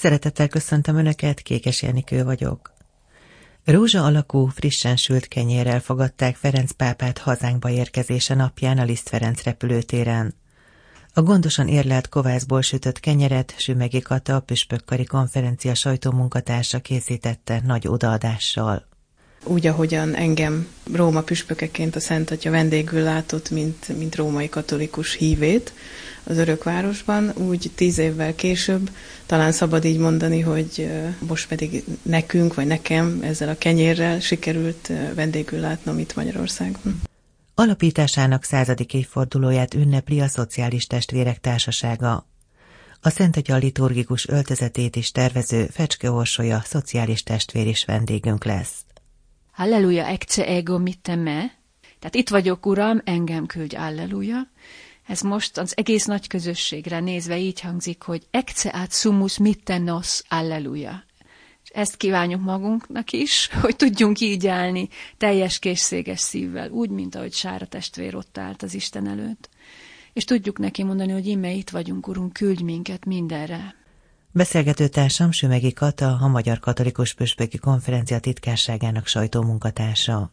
Szeretettel köszöntöm Önöket, Kékes Jenikő vagyok. Rózsa alakú, frissen sült kenyérrel fogadták Ferenc pápát hazánkba érkezése napján a Liszt Ferenc repülőtéren. A gondosan érlelt kovászból sütött kenyeret Sümegi Kata, a Püspökkari konferencia sajtómunkatársa készítette nagy odaadással. Úgy, ahogyan engem Róma püspökeként a Szent Atya vendégül látott, mint, mint római katolikus hívét, az örökvárosban, úgy tíz évvel később talán szabad így mondani, hogy most pedig nekünk, vagy nekem ezzel a kenyérrel sikerült vendégül látnom itt Magyarországon. Alapításának századik évfordulóját ünnepli a Szociális Testvérek Társasága. A Szent Atya liturgikus öltözetét is tervező Fecske Orsolya szociális testvér is vendégünk lesz. Halleluja, ecce ego mitte me. Tehát itt vagyok, Uram, engem küldj, Alleluja. Ez most az egész nagy közösségre nézve így hangzik, hogy ecce ad sumus mitte nos, Alleluja. És ezt kívánjuk magunknak is, hogy tudjunk így állni teljes készséges szívvel, úgy, mint ahogy Sára testvér ott állt az Isten előtt. És tudjuk neki mondani, hogy ime itt vagyunk, Urunk, küldj minket mindenre. Beszélgető társam Sümegi Kata, a Magyar Katolikus Püspöki Konferencia titkárságának sajtómunkatársa.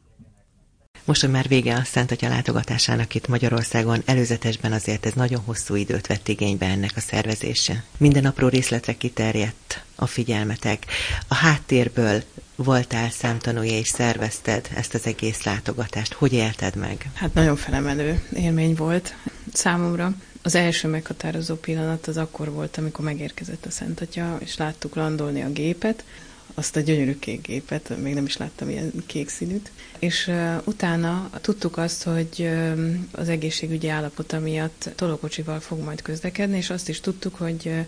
Most, hogy már vége a Szent Atya látogatásának itt Magyarországon, előzetesben azért ez nagyon hosszú időt vett igénybe ennek a szervezése. Minden apró részletre kiterjedt a figyelmetek. A háttérből voltál szemtanúja és szervezted ezt az egész látogatást. Hogy élted meg? Hát nagyon felemelő élmény volt számomra. Az első meghatározó pillanat az akkor volt, amikor megérkezett a Szent Atya, és láttuk landolni a gépet, azt a gyönyörű kék gépet, még nem is láttam ilyen kék színűt. És uh, utána tudtuk azt, hogy uh, az egészségügyi állapota miatt tolókocsival fog majd közlekedni, és azt is tudtuk, hogy uh,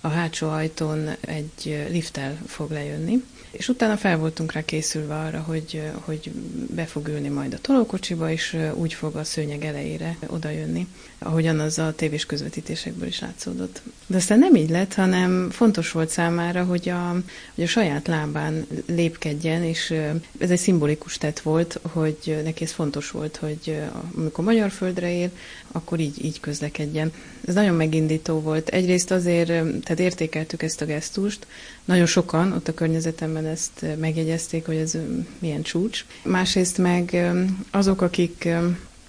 a hátsó ajtón egy lifttel fog lejönni, és utána fel voltunk rá készülve arra, hogy, hogy be fog ülni majd a tolókocsiba, és úgy fog a szőnyeg elejére odajönni, ahogyan az a tévés közvetítésekből is látszódott. De aztán nem így lett, hanem fontos volt számára, hogy a, hogy a saját lábán lépkedjen, és ez egy szimbolikus tett volt, hogy neki ez fontos volt, hogy amikor magyar földre él, akkor így, így közlekedjen. Ez nagyon megindító volt. Egyrészt azért, tehát értékeltük ezt a gesztust, nagyon sokan ott a környezetemben ezt megjegyezték, hogy ez milyen csúcs. Másrészt meg azok, akik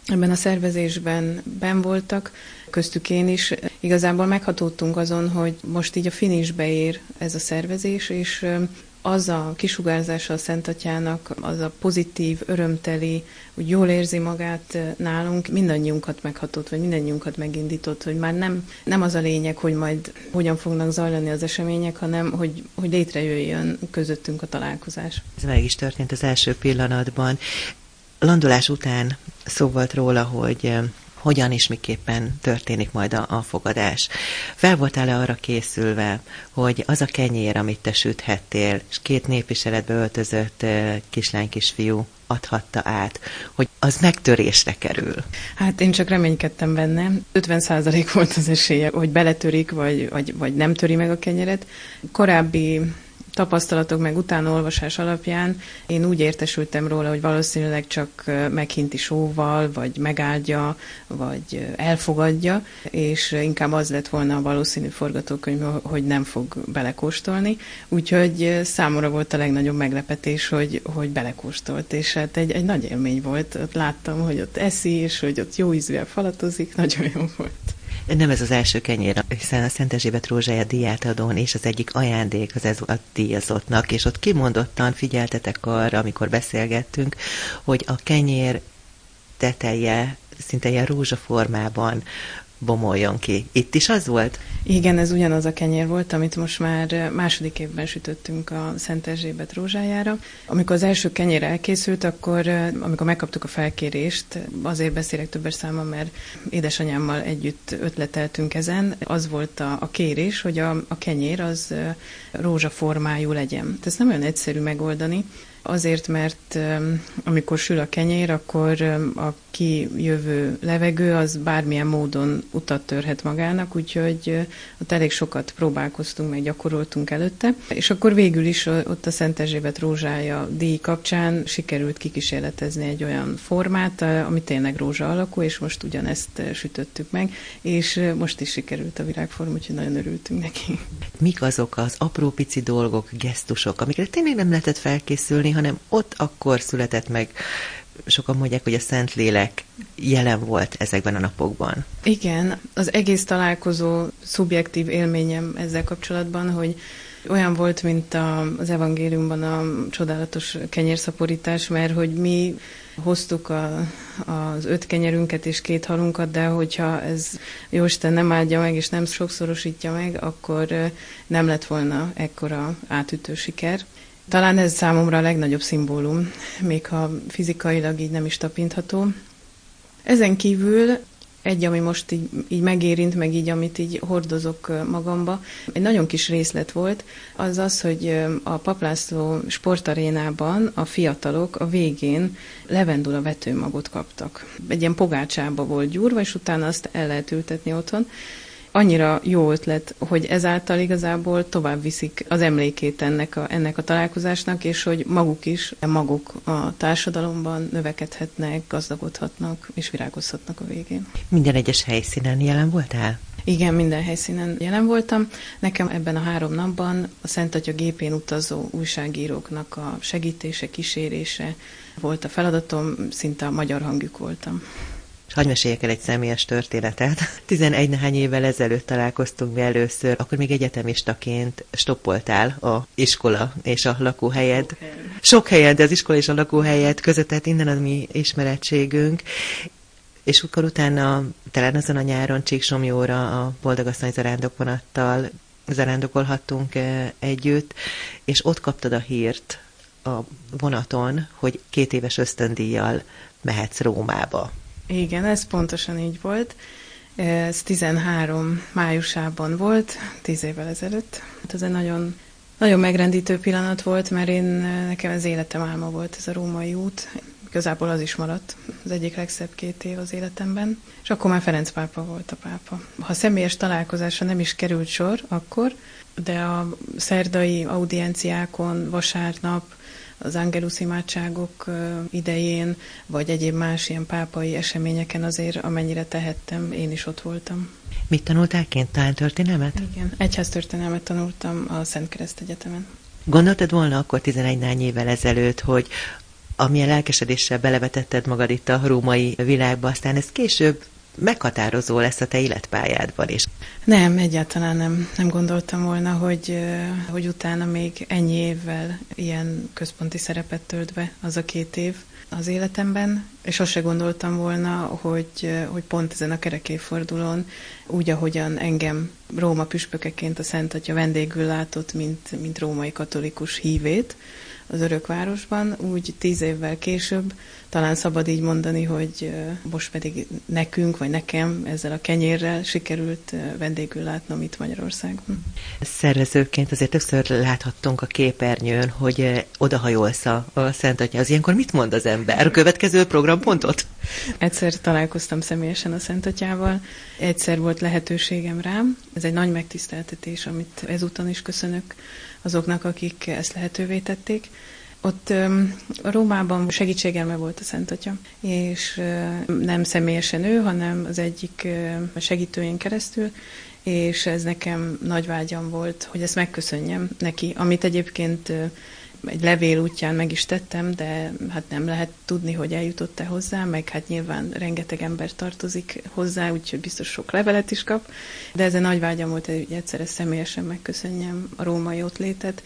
ebben a szervezésben ben voltak, köztük én is, igazából meghatódtunk azon, hogy most így a finisbe ér ez a szervezés, és az a kisugárzása a Szent Atyának, az a pozitív, örömteli, hogy jól érzi magát nálunk, mindannyiunkat meghatott, vagy mindannyiunkat megindított, hogy már nem, nem az a lényeg, hogy majd hogyan fognak zajlani az események, hanem hogy, hogy létrejöjjön közöttünk a találkozás. Ez meg is történt az első pillanatban. Landolás után szó volt róla, hogy hogyan és miképpen történik majd a, a fogadás. Fel voltál-e arra készülve, hogy az a kenyér, amit te süthettél, és két népviseletbe öltözött kislány kisfiú adhatta át, hogy az megtörésre kerül. Hát én csak reménykedtem benne. 50% volt az esélye, hogy beletörik, vagy, vagy, vagy nem töri meg a kenyeret. Korábbi tapasztalatok meg utánolvasás alapján én úgy értesültem róla, hogy valószínűleg csak meghinti sóval, vagy megáldja, vagy elfogadja, és inkább az lett volna a valószínű forgatókönyv, hogy nem fog belekóstolni. Úgyhogy számomra volt a legnagyobb meglepetés, hogy, hogy belekóstolt, és hát egy, egy nagy élmény volt. Ott láttam, hogy ott eszi, és hogy ott jó ízűen falatozik, nagyon jó volt. Nem ez az első kenyér, hiszen a Szent Erzsébet rózsája díját adón, és az egyik ajándék az ez a díjazottnak, és ott kimondottan figyeltetek arra, amikor beszélgettünk, hogy a kenyér teteje szinte ilyen rózsaformában bomoljon ki. Itt is az volt? Igen, ez ugyanaz a kenyér volt, amit most már második évben sütöttünk a Szent Erzsébet rózsájára. Amikor az első kenyér elkészült, akkor amikor megkaptuk a felkérést, azért beszélek többes számon, mert édesanyámmal együtt ötleteltünk ezen, az volt a, a kérés, hogy a, a kenyér az rózsaformájú legyen. Ez nem olyan egyszerű megoldani, Azért, mert amikor sül a kenyér, akkor a kijövő levegő az bármilyen módon utat törhet magának, úgyhogy ott elég sokat próbálkoztunk, meg gyakoroltunk előtte. És akkor végül is ott a Szent Erzsébet rózsája díj kapcsán sikerült kikísérletezni egy olyan formát, ami tényleg rózsa alakú, és most ugyanezt sütöttük meg, és most is sikerült a virágform, úgyhogy nagyon örültünk neki. Mik azok az apró pici dolgok, gesztusok, amikre tényleg nem lehetett felkészülni, hanem ott akkor született meg sokan mondják, hogy a Szentlélek jelen volt ezekben a napokban. Igen, az egész találkozó szubjektív élményem ezzel kapcsolatban, hogy olyan volt, mint az evangéliumban a csodálatos kenyérszaporítás, mert hogy mi hoztuk a, az öt kenyerünket és két halunkat, de hogyha ez Jóisten nem áldja meg, és nem sokszorosítja meg, akkor nem lett volna ekkora átütő siker. Talán ez számomra a legnagyobb szimbólum, még ha fizikailag így nem is tapintható. Ezen kívül egy, ami most így, így megérint, meg így, amit így hordozok magamba, egy nagyon kis részlet volt, az az, hogy a Paplászló sportarénában a fiatalok a végén levendula vetőmagot kaptak. Egy ilyen pogácsába volt gyúrva, és utána azt el lehet ültetni otthon annyira jó ötlet, hogy ezáltal igazából tovább viszik az emlékét ennek a, ennek a találkozásnak, és hogy maguk is, maguk a társadalomban növekedhetnek, gazdagodhatnak, és virágozhatnak a végén. Minden egyes helyszínen jelen voltál? Igen, minden helyszínen jelen voltam. Nekem ebben a három napban a Szent Atya gépén utazó újságíróknak a segítése, kísérése volt a feladatom, szinte a magyar hangjuk voltam. És hagyj meséljek el egy személyes történetet. 11 nehány évvel ezelőtt találkoztunk mi először, akkor még egyetemistaként stoppoltál a iskola és a lakóhelyed. Sok helyen. Sok helyen, de az iskola és a lakóhelyed között, tehát innen a mi ismerettségünk. És akkor utána, talán azon a nyáron Csíksomjóra a Boldogasszony zarándokvonattal zarándokolhattunk eh, együtt, és ott kaptad a hírt a vonaton, hogy két éves ösztöndíjjal mehetsz Rómába. Igen, ez pontosan így volt. Ez 13 májusában volt, 10 évvel ezelőtt. Hát ez egy nagyon, nagyon megrendítő pillanat volt, mert én, nekem az életem álma volt ez a római út. Igazából az is maradt, az egyik legszebb két év az életemben. És akkor már Ferenc pápa volt a pápa. Ha személyes találkozásra nem is került sor, akkor, de a szerdai audienciákon vasárnap az Angelus imádságok idején, vagy egyéb más ilyen pápai eseményeken azért, amennyire tehettem, én is ott voltam. Mit tanultál kint? Talán történelmet? Igen, egyháztörténelmet tanultam a Szent Kereszt Egyetemen. Gondoltad volna akkor 11 évvel ezelőtt, hogy amilyen lelkesedéssel belevetetted magad itt a római világba, aztán ez később meghatározó lesz a te életpályádban is. Nem, egyáltalán nem, nem gondoltam volna, hogy, hogy utána még ennyi évvel ilyen központi szerepet tölt be az a két év az életemben, és azt se gondoltam volna, hogy, hogy pont ezen a kerekéfordulón, úgy, ahogyan engem Róma püspökeként a Szent Atya vendégül látott, mint, mint római katolikus hívét, az örökvárosban, úgy tíz évvel később talán szabad így mondani, hogy most pedig nekünk, vagy nekem ezzel a kenyérrel sikerült vendégül látnom itt Magyarországon. Szervezőként azért többször láthattunk a képernyőn, hogy odahajolsz a, a Szent. Az ilyenkor mit mond az ember? A következő programpontot? Egyszer találkoztam személyesen a Szent Atyával, egyszer volt lehetőségem rám. Ez egy nagy megtiszteltetés, amit ezúton is köszönök azoknak, akik ezt lehetővé tették. Ott Rómában segítségemre volt a Szent Atya, és nem személyesen ő, hanem az egyik segítőjén keresztül, és ez nekem nagy vágyam volt, hogy ezt megköszönjem neki, amit egyébként egy levél útján meg is tettem, de hát nem lehet tudni, hogy eljutott-e hozzá, meg hát nyilván rengeteg ember tartozik hozzá, úgyhogy biztos sok levelet is kap, de ez a nagy vágyam volt, hogy egyszerre személyesen megköszönjem a római ott létet.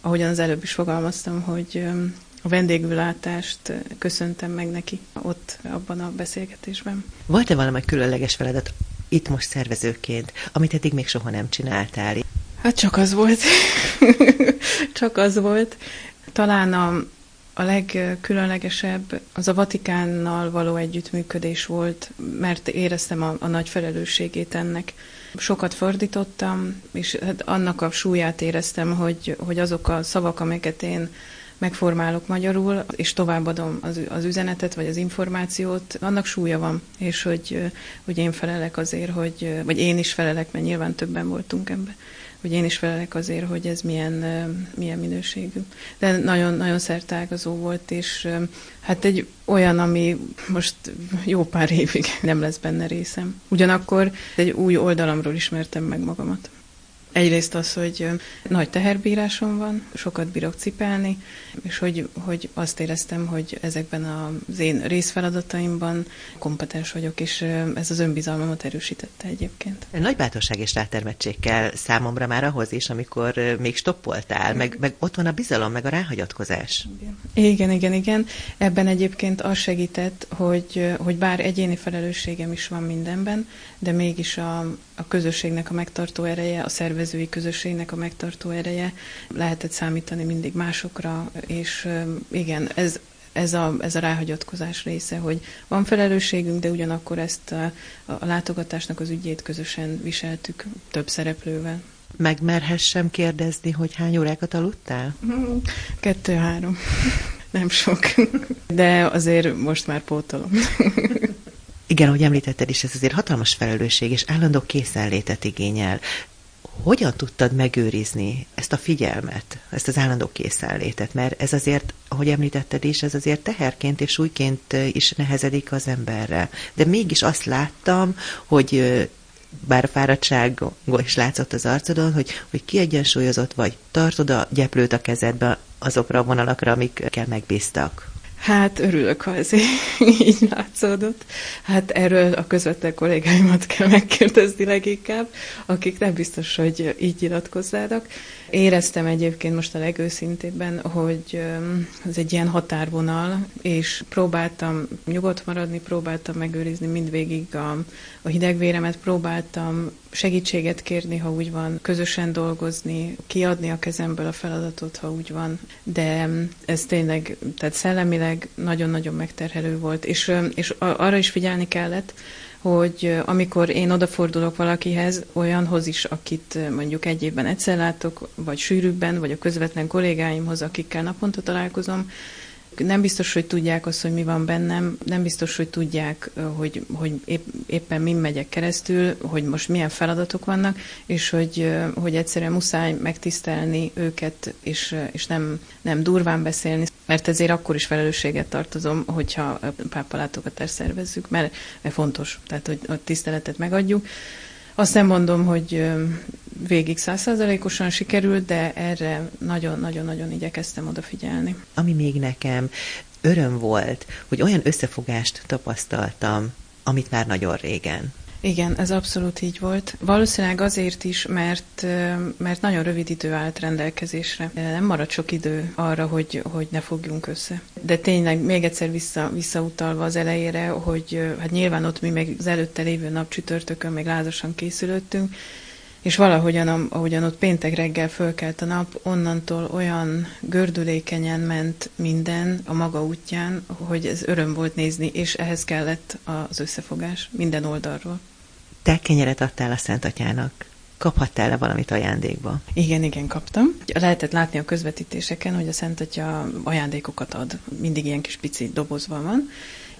Ahogyan az előbb is fogalmaztam, hogy a vendégülátást köszöntem meg neki ott abban a beszélgetésben. Volt-e valami különleges feladat itt most szervezőként, amit eddig még soha nem csináltál? Hát csak az volt. csak az volt. Talán a, a legkülönlegesebb az a Vatikánnal való együttműködés volt, mert éreztem a, a nagy felelősségét ennek. Sokat fordítottam, és hát annak a súlyát éreztem, hogy, hogy azok a szavak, amiket én megformálok magyarul, és továbbadom az, az üzenetet, vagy az információt, annak súlya van, és hogy, hogy én felelek azért, hogy, vagy én is felelek, mert nyilván többen voltunk ebbe, hogy én is felelek azért, hogy ez milyen, milyen minőségű. De nagyon, nagyon szertágazó volt, és hát egy olyan, ami most jó pár évig nem lesz benne részem. Ugyanakkor egy új oldalamról ismertem meg magamat. Egyrészt az, hogy nagy teherbírásom van, sokat bírok cipelni, és hogy, hogy azt éreztem, hogy ezekben az én részfeladataimban kompetens vagyok, és ez az önbizalmamat erősítette egyébként. Nagy bátorság és rátermettség kell számomra már ahhoz is, amikor még stoppoltál, meg, meg ott van a bizalom, meg a ráhagyatkozás. Igen, igen, igen. Ebben egyébként az segített, hogy, hogy bár egyéni felelősségem is van mindenben, de mégis a, a közösségnek a megtartó ereje, a szervezői közösségnek a megtartó ereje, lehetett számítani mindig másokra, és igen, ez, ez a, ez a ráhagyatkozás része, hogy van felelősségünk, de ugyanakkor ezt a, a látogatásnak az ügyét közösen viseltük több szereplővel. Megmerhessem kérdezni, hogy hány órákat aludtál? Kettő-három. Nem sok. De azért most már pótolom. Igen, ahogy említetted is, ez azért hatalmas felelősség, és állandó készenlétet igényel. Hogyan tudtad megőrizni ezt a figyelmet, ezt az állandó készenlétet? Mert ez azért, ahogy említetted is, ez azért teherként és újként is nehezedik az emberre. De mégis azt láttam, hogy bár a fáradtság is látszott az arcodon, hogy, hogy kiegyensúlyozott vagy, tartod a gyeplőt a kezedbe azokra a vonalakra, amikkel megbíztak. Hát örülök, ha ez így látszódott. Hát erről a közvetlen kollégáimat kell megkérdezni leginkább, akik nem biztos, hogy így nyilatkozzának. Éreztem egyébként most a legőszintébben, hogy ez egy ilyen határvonal, és próbáltam nyugodt maradni, próbáltam megőrizni mindvégig a, a hidegvéremet, próbáltam segítséget kérni, ha úgy van, közösen dolgozni, kiadni a kezemből a feladatot, ha úgy van, de ez tényleg, tehát szellemileg nagyon-nagyon megterhelő volt, és, és arra is figyelni kellett, hogy amikor én odafordulok valakihez, olyanhoz is, akit mondjuk egy évben egyszer látok, vagy sűrűbben, vagy a közvetlen kollégáimhoz, akikkel naponta találkozom, nem biztos, hogy tudják azt, hogy mi van bennem, nem biztos, hogy tudják, hogy, hogy épp, éppen min megyek keresztül, hogy most milyen feladatok vannak, és hogy, hogy egyszerűen muszáj megtisztelni őket, és, és nem, nem durván beszélni, mert ezért akkor is felelősséget tartozom, hogyha pápa látogatást szervezzük, mert, mert fontos, tehát hogy a tiszteletet megadjuk. Azt nem mondom, hogy végig százszázalékosan sikerült, de erre nagyon-nagyon-nagyon igyekeztem odafigyelni. Ami még nekem öröm volt, hogy olyan összefogást tapasztaltam, amit már nagyon régen. Igen, ez abszolút így volt. Valószínűleg azért is, mert, mert nagyon rövid idő állt rendelkezésre. Nem maradt sok idő arra, hogy, hogy ne fogjunk össze. De tényleg még egyszer vissza, visszautalva az elejére, hogy hát nyilván ott mi még az előtte lévő nap csütörtökön még lázasan készülöttünk, és valahogyan, ahogyan ott péntek reggel fölkelt a nap, onnantól olyan gördülékenyen ment minden a maga útján, hogy ez öröm volt nézni, és ehhez kellett az összefogás minden oldalról. Te kenyeret adtál a Szent Atyának. Kaphattál-e valamit ajándékba? Igen, igen, kaptam. Lehetett látni a közvetítéseken, hogy a Szent Atya ajándékokat ad. Mindig ilyen kis pici dobozban van,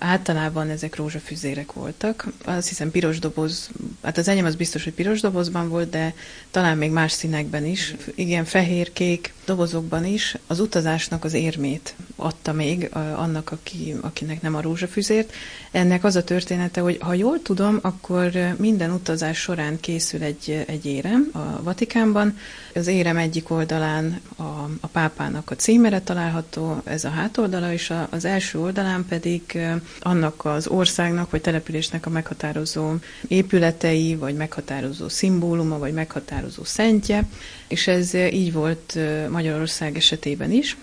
Általában ezek rózsafüzérek voltak. Azt hiszem piros doboz, hát az enyém az biztos, hogy piros dobozban volt, de talán még más színekben is. Igen, fehér-kék dobozokban is. Az utazásnak az érmét adta még annak, aki, akinek nem a rózsafüzért. Ennek az a története, hogy ha jól tudom, akkor minden utazás során készül egy, egy érem a Vatikánban. Az érem egyik oldalán a, a pápának a címere található, ez a hátoldala, és a, az első oldalán pedig annak az országnak vagy településnek a meghatározó épületei, vagy meghatározó szimbóluma, vagy meghatározó szentje, és ez így volt Magyarország esetében is.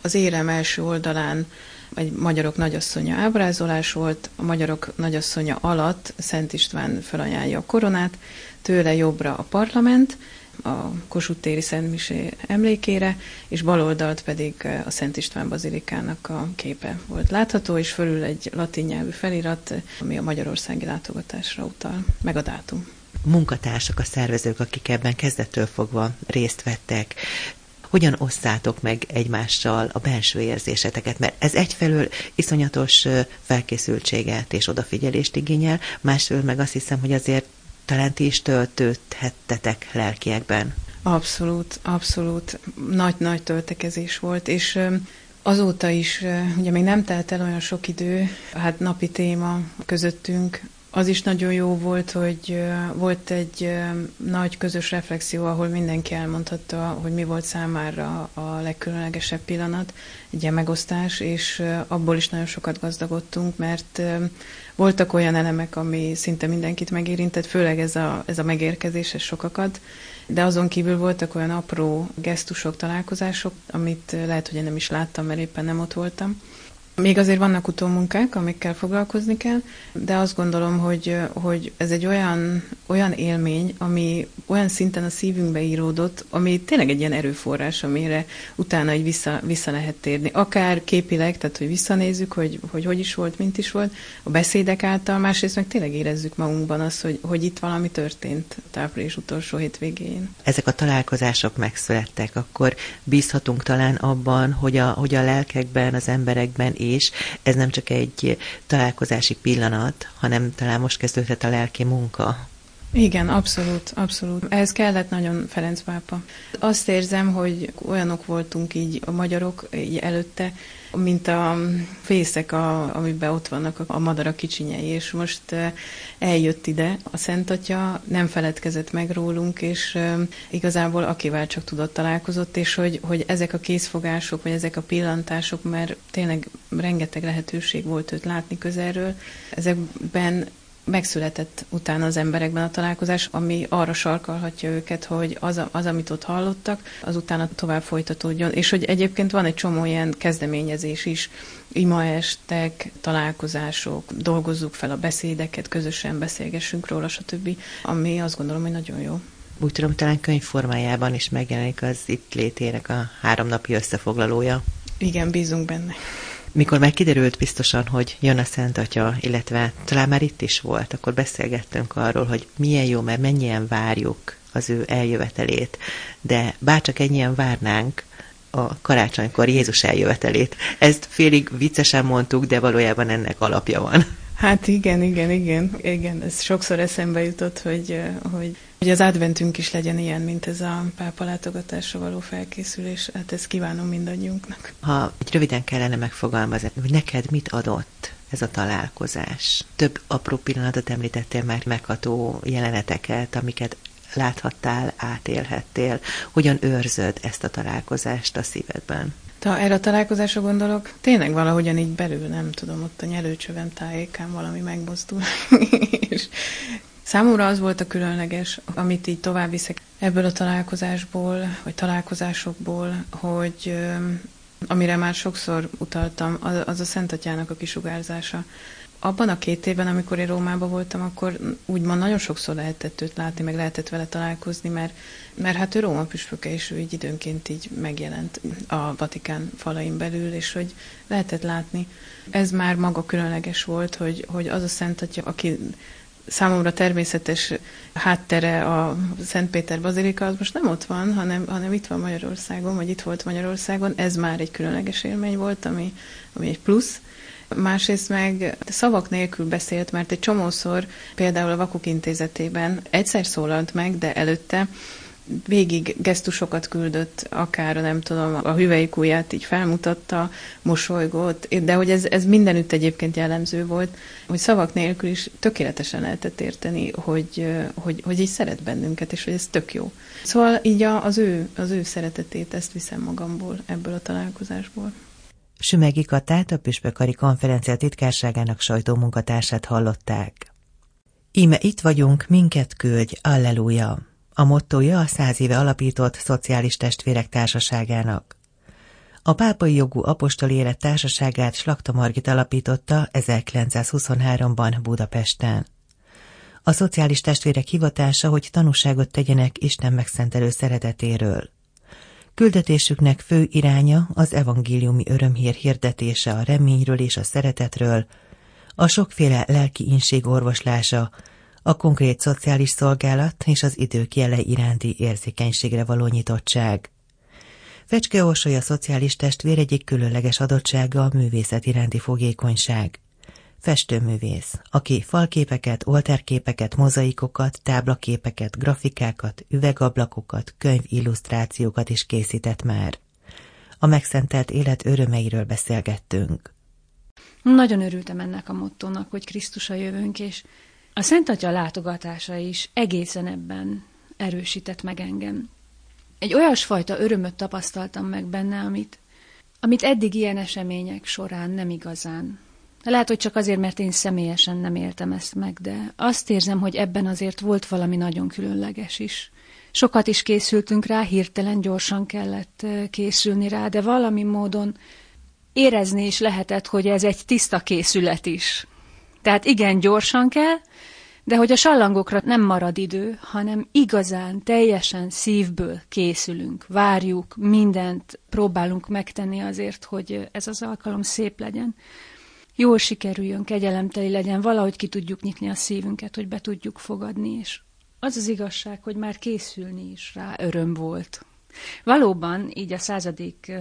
Az érem első oldalán egy magyarok nagyasszonya ábrázolás volt, a magyarok nagyasszonya alatt Szent István felajánlja a koronát, tőle jobbra a parlament, a Kossuth téri Szent Misé emlékére, és baloldalt pedig a Szent István Bazilikának a képe volt látható, és fölül egy latin nyelvű felirat, ami a magyarországi látogatásra utal, meg a dátum. Munkatársak, a szervezők, akik ebben kezdettől fogva részt vettek, hogyan osszátok meg egymással a belső érzéseteket, mert ez egyfelől iszonyatos felkészültséget és odafigyelést igényel, másfelől meg azt hiszem, hogy azért talán ti is töltődhettetek lelkiekben. Abszolút, abszolút. Nagy-nagy töltekezés volt, és azóta is, ugye még nem telt el olyan sok idő, hát napi téma közöttünk, az is nagyon jó volt, hogy volt egy nagy közös reflexió, ahol mindenki elmondhatta, hogy mi volt számára a legkülönlegesebb pillanat, egy ilyen megosztás, és abból is nagyon sokat gazdagodtunk, mert voltak olyan elemek, ami szinte mindenkit megérintett, főleg ez a, ez a megérkezés, ez sokakat, de azon kívül voltak olyan apró gesztusok, találkozások, amit lehet, hogy én nem is láttam, mert éppen nem ott voltam, még azért vannak utómunkák, amikkel foglalkozni kell, de azt gondolom, hogy, hogy ez egy olyan, olyan élmény, ami olyan szinten a szívünkbe íródott, ami tényleg egy ilyen erőforrás, amire utána így vissza, vissza lehet térni. Akár képileg, tehát hogy visszanézzük, hogy, hogy hogy is volt, mint is volt, a beszédek által, másrészt meg tényleg érezzük magunkban azt, hogy, hogy itt valami történt a táplés utolsó hétvégén. Ezek a találkozások megszülettek, akkor bízhatunk talán abban, hogy a, hogy a lelkekben, az emberekben és ez nem csak egy találkozási pillanat, hanem talán most kezdődhet a lelki munka. Igen, abszolút, abszolút. Ehhez kellett nagyon Ferenc pápa. Azt érzem, hogy olyanok voltunk így a magyarok így előtte, mint a fészek, a, amiben ott vannak a madarak kicsinyei, és most eljött ide a Szent Atya, nem feledkezett meg rólunk, és igazából akivel csak tudott találkozott, és hogy, hogy ezek a készfogások, vagy ezek a pillantások, mert tényleg rengeteg lehetőség volt őt látni közelről, ezekben megszületett utána az emberekben a találkozás, ami arra sarkalhatja őket, hogy az, az amit ott hallottak, az utána tovább folytatódjon. És hogy egyébként van egy csomó ilyen kezdeményezés is, imaestek, találkozások, dolgozzuk fel a beszédeket, közösen beszélgessünk róla, stb., ami azt gondolom, hogy nagyon jó. Úgy tudom, talán könyv formájában is megjelenik az itt létének a háromnapi összefoglalója. Igen, bízunk benne. Mikor már kiderült biztosan, hogy jön a Szent Atya, illetve talán már itt is volt, akkor beszélgettünk arról, hogy milyen jó, mert mennyien várjuk az ő eljövetelét, de bárcsak ennyien várnánk a karácsonykor Jézus eljövetelét. Ezt félig viccesen mondtuk, de valójában ennek alapja van. Hát igen, igen, igen, igen, ez sokszor eszembe jutott, hogy, hogy, hogy az adventünk is legyen ilyen, mint ez a pápa látogatásra való felkészülés. Hát ezt kívánom mindannyiunknak. Ha egy röviden kellene megfogalmazni, hogy neked mit adott ez a találkozás? Több apró pillanatot említettél már megható jeleneteket, amiket láthattál, átélhettél. Hogyan őrzöd ezt a találkozást a szívedben? Ha erre a találkozásra gondolok, tényleg valahogyan így belül, nem tudom, ott a nyelőcsövem tájékán valami megmozdul. és számomra az volt a különleges, amit így tovább viszek ebből a találkozásból, vagy találkozásokból, hogy amire már sokszor utaltam, az a Szent Atyának a kisugárzása abban a két évben, amikor én Rómában voltam, akkor úgymond nagyon sokszor lehetett őt látni, meg lehetett vele találkozni, mert, mert hát ő Róma püspöke, és ő így időnként így megjelent a Vatikán falain belül, és hogy lehetett látni. Ez már maga különleges volt, hogy, hogy az a Szent Atya, aki számomra természetes háttere a Szent Péter Bazilika, az most nem ott van, hanem, hanem itt van Magyarországon, vagy itt volt Magyarországon. Ez már egy különleges élmény volt, ami, ami egy plusz másrészt meg szavak nélkül beszélt, mert egy csomószor például a Vakuk Intézetében egyszer szólalt meg, de előtte végig gesztusokat küldött, akár nem tudom, a hüvelykúját így felmutatta, mosolygott, de hogy ez, ez mindenütt egyébként jellemző volt, hogy szavak nélkül is tökéletesen lehetett érteni, hogy, hogy, hogy így szeret bennünket, és hogy ez tök jó. Szóval így az ő, az ő szeretetét, ezt viszem magamból ebből a találkozásból. Sümegi Katát, a Püspökari Konferencia titkárságának sajtómunkatársát hallották. Íme itt vagyunk, minket küldj, alleluja! A mottoja a száz éve alapított Szociális Testvérek Társaságának. A pápai jogú apostoli élet társaságát Slakta Margit alapította 1923-ban Budapesten. A szociális testvérek hivatása, hogy tanúságot tegyenek Isten megszentelő szeretetéről. Küldetésüknek fő iránya az evangéliumi örömhír hirdetése a reményről és a szeretetről, a sokféle lelki inség orvoslása, a konkrét szociális szolgálat és az idők jele iránti érzékenységre való nyitottság. Fecske Orsolya szociális testvér egyik különleges adottsága a művészet iránti fogékonyság. Festőművész, aki falképeket, olterképeket, mozaikokat, táblaképeket, grafikákat, üvegablakokat, könyvillusztrációkat is készített már. A megszentelt élet örömeiről beszélgettünk. Nagyon örültem ennek a mottónak, hogy Krisztus a jövőnk, és a Szent Atya látogatása is egészen ebben erősített meg engem. Egy olyasfajta örömöt tapasztaltam meg benne, amit, amit eddig ilyen események során nem igazán. Lehet, hogy csak azért, mert én személyesen nem éltem ezt meg, de azt érzem, hogy ebben azért volt valami nagyon különleges is. Sokat is készültünk rá, hirtelen gyorsan kellett készülni rá, de valami módon érezni is lehetett, hogy ez egy tiszta készület is. Tehát igen, gyorsan kell, de hogy a sallangokra nem marad idő, hanem igazán, teljesen szívből készülünk, várjuk, mindent próbálunk megtenni azért, hogy ez az alkalom szép legyen. Jól sikerüljön, kegyelemteli legyen, valahogy ki tudjuk nyitni a szívünket, hogy be tudjuk fogadni, és az az igazság, hogy már készülni is rá öröm volt. Valóban, így a századik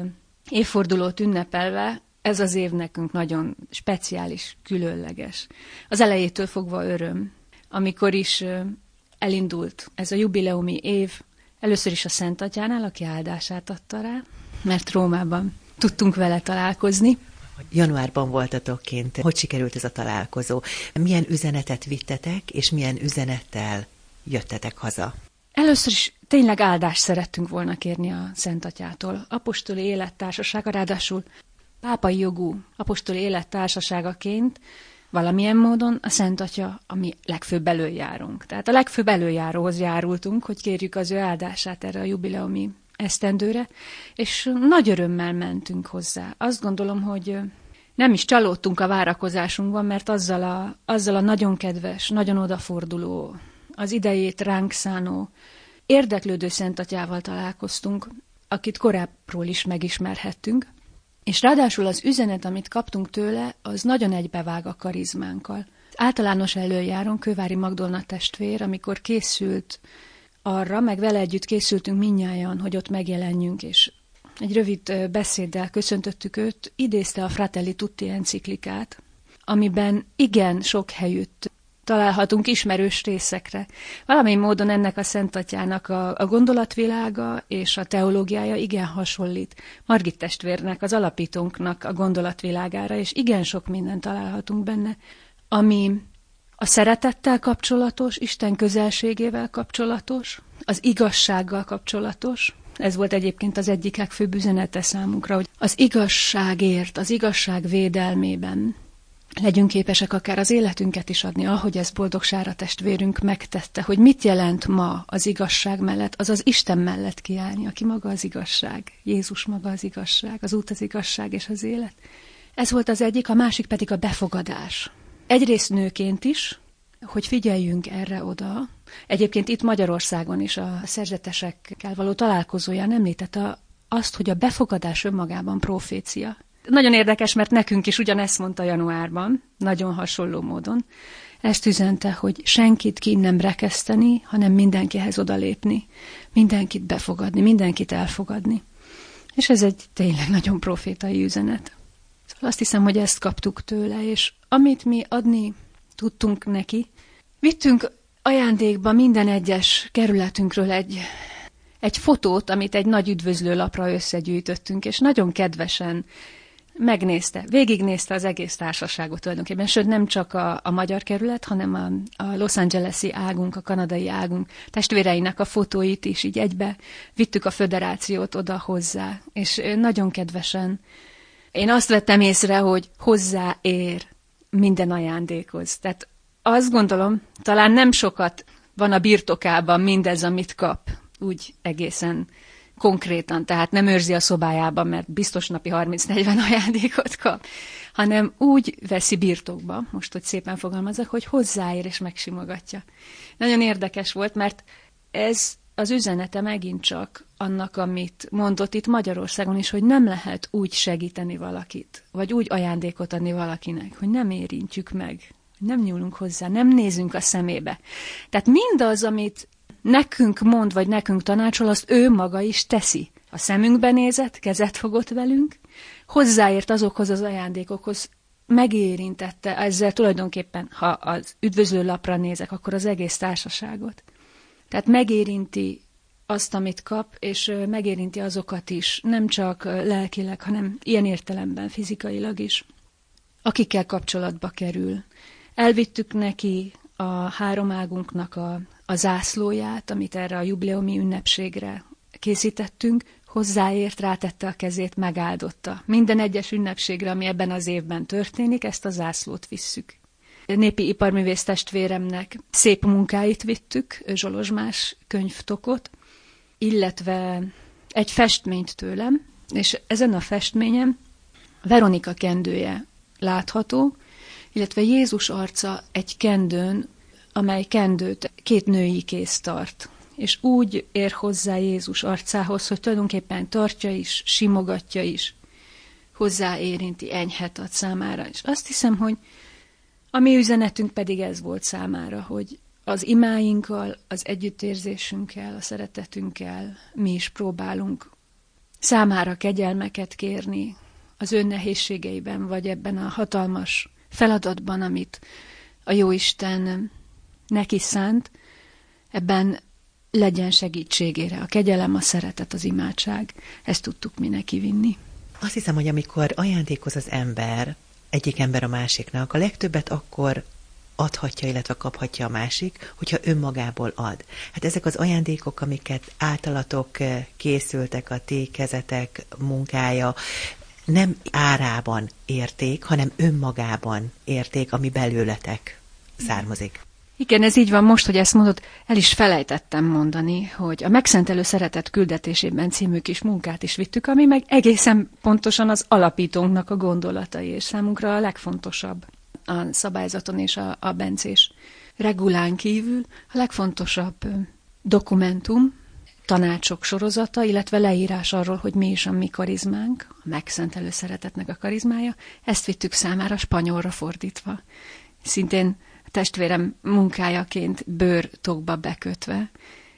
évfordulót ünnepelve, ez az év nekünk nagyon speciális, különleges. Az elejétől fogva öröm, amikor is elindult ez a jubileumi év, először is a Szent Atyánál, aki áldását adta rá, mert Rómában tudtunk vele találkozni. Januárban voltatok kint. Hogy sikerült ez a találkozó? Milyen üzenetet vittetek, és milyen üzenettel jöttetek haza? Először is tényleg áldást szerettünk volna kérni a Szent Atyától. Apostoli élettársasága, ráadásul pápai jogú apostoli élettársaságaként valamilyen módon a Szent Atya a mi legfőbb előjárunk. Tehát a legfőbb előjáróhoz járultunk, hogy kérjük az ő áldását erre a jubileumi esztendőre, és nagy örömmel mentünk hozzá. Azt gondolom, hogy nem is csalódtunk a várakozásunkban, mert azzal a, azzal a nagyon kedves, nagyon odaforduló, az idejét ránk szánó, érdeklődő szentatyával találkoztunk, akit korábbról is megismerhettünk, és ráadásul az üzenet, amit kaptunk tőle, az nagyon egybevág a karizmánkkal. Általános előjáron Kővári Magdolna testvér, amikor készült arra, meg vele együtt készültünk minnyáján, hogy ott megjelenjünk, és egy rövid beszéddel köszöntöttük őt, idézte a Fratelli Tutti enciklikát, amiben igen sok helyütt találhatunk ismerős részekre. Valami módon ennek a Szentatyának a, a gondolatvilága és a teológiája igen hasonlít Margit testvérnek, az alapítónknak a gondolatvilágára, és igen sok mindent találhatunk benne, ami a szeretettel kapcsolatos, Isten közelségével kapcsolatos, az igazsággal kapcsolatos, ez volt egyébként az egyik legfőbb üzenete számunkra, hogy az igazságért, az igazság védelmében legyünk képesek akár az életünket is adni, ahogy ez boldogsára testvérünk megtette, hogy mit jelent ma az igazság mellett, az az Isten mellett kiállni, aki maga az igazság, Jézus maga az igazság, az út az igazság és az élet. Ez volt az egyik, a másik pedig a befogadás. Egyrészt nőként is, hogy figyeljünk erre oda. Egyébként itt Magyarországon is a szerzetesekkel való találkozóján említette azt, hogy a befogadás önmagában profécia. Nagyon érdekes, mert nekünk is ugyanezt mondta januárban, nagyon hasonló módon. Ezt üzente, hogy senkit ki nem rekeszteni, hanem mindenkihez odalépni, mindenkit befogadni, mindenkit elfogadni. És ez egy tényleg nagyon profétai üzenet. Azt hiszem, hogy ezt kaptuk tőle, és amit mi adni tudtunk neki, vittünk ajándékba minden egyes kerületünkről egy, egy fotót, amit egy nagy üdvözlőlapra összegyűjtöttünk, és nagyon kedvesen megnézte, végignézte az egész társaságot tulajdonképpen, sőt nem csak a, a magyar kerület, hanem a, a Los Angeles-i águnk, a kanadai águnk testvéreinek a fotóit is így egybe vittük a föderációt oda hozzá, és nagyon kedvesen. Én azt vettem észre, hogy hozzáér minden ajándékhoz. Tehát azt gondolom, talán nem sokat van a birtokában mindez, amit kap, úgy egészen konkrétan, tehát nem őrzi a szobájában, mert biztos napi 30-40 ajándékot kap, hanem úgy veszi birtokba, most, hogy szépen fogalmazok, hogy hozzáér és megsimogatja. Nagyon érdekes volt, mert ez az üzenete megint csak annak, amit mondott itt Magyarországon is, hogy nem lehet úgy segíteni valakit, vagy úgy ajándékot adni valakinek, hogy nem érintjük meg, nem nyúlunk hozzá, nem nézünk a szemébe. Tehát mindaz, amit nekünk mond, vagy nekünk tanácsol, azt ő maga is teszi. a szemünkbe nézett, kezet fogott velünk, hozzáért azokhoz az ajándékokhoz, megérintette ezzel tulajdonképpen, ha az üdvözlő lapra nézek, akkor az egész társaságot. Tehát megérinti azt, amit kap, és megérinti azokat is, nem csak lelkileg, hanem ilyen értelemben, fizikailag is, akikkel kapcsolatba kerül. Elvittük neki a három águnknak a, a zászlóját, amit erre a jubileumi ünnepségre készítettünk, hozzáért, rátette a kezét, megáldotta. Minden egyes ünnepségre, ami ebben az évben történik, ezt a zászlót visszük. Népi iparművész testvéremnek szép munkáit vittük, Zsolozsmás könyvtokot, illetve egy festményt tőlem, és ezen a festményen Veronika kendője látható, illetve Jézus arca egy kendőn, amely kendőt két női kéz tart. És úgy ér hozzá Jézus arcához, hogy tulajdonképpen tartja is, simogatja is, hozzáérinti, enyhet ad számára. És azt hiszem, hogy a mi üzenetünk pedig ez volt számára, hogy az imáinkkal, az együttérzésünkkel, a szeretetünkkel mi is próbálunk számára kegyelmeket kérni az ön nehézségeiben, vagy ebben a hatalmas feladatban, amit a Jóisten neki szánt, ebben legyen segítségére. A kegyelem, a szeretet, az imádság, ezt tudtuk mi neki vinni. Azt hiszem, hogy amikor ajándékoz az ember, egyik ember a másiknak, a legtöbbet akkor adhatja, illetve kaphatja a másik, hogyha önmagából ad. Hát ezek az ajándékok, amiket általatok eh, készültek, a ti kezetek munkája, nem árában érték, hanem önmagában érték, ami belőletek származik. Igen, ez így van most, hogy ezt mondod, el is felejtettem mondani, hogy a Megszentelő Szeretet küldetésében című kis munkát is vittük, ami meg egészen pontosan az alapítónknak a gondolatai, és számunkra a legfontosabb a szabályzaton és a, a bencés regulán kívül a legfontosabb dokumentum, tanácsok sorozata, illetve leírás arról, hogy mi is a mi karizmánk, a megszentelő szeretetnek a karizmája, ezt vittük számára spanyolra fordítva. Szintén testvérem munkájaként bőrtokba bekötve,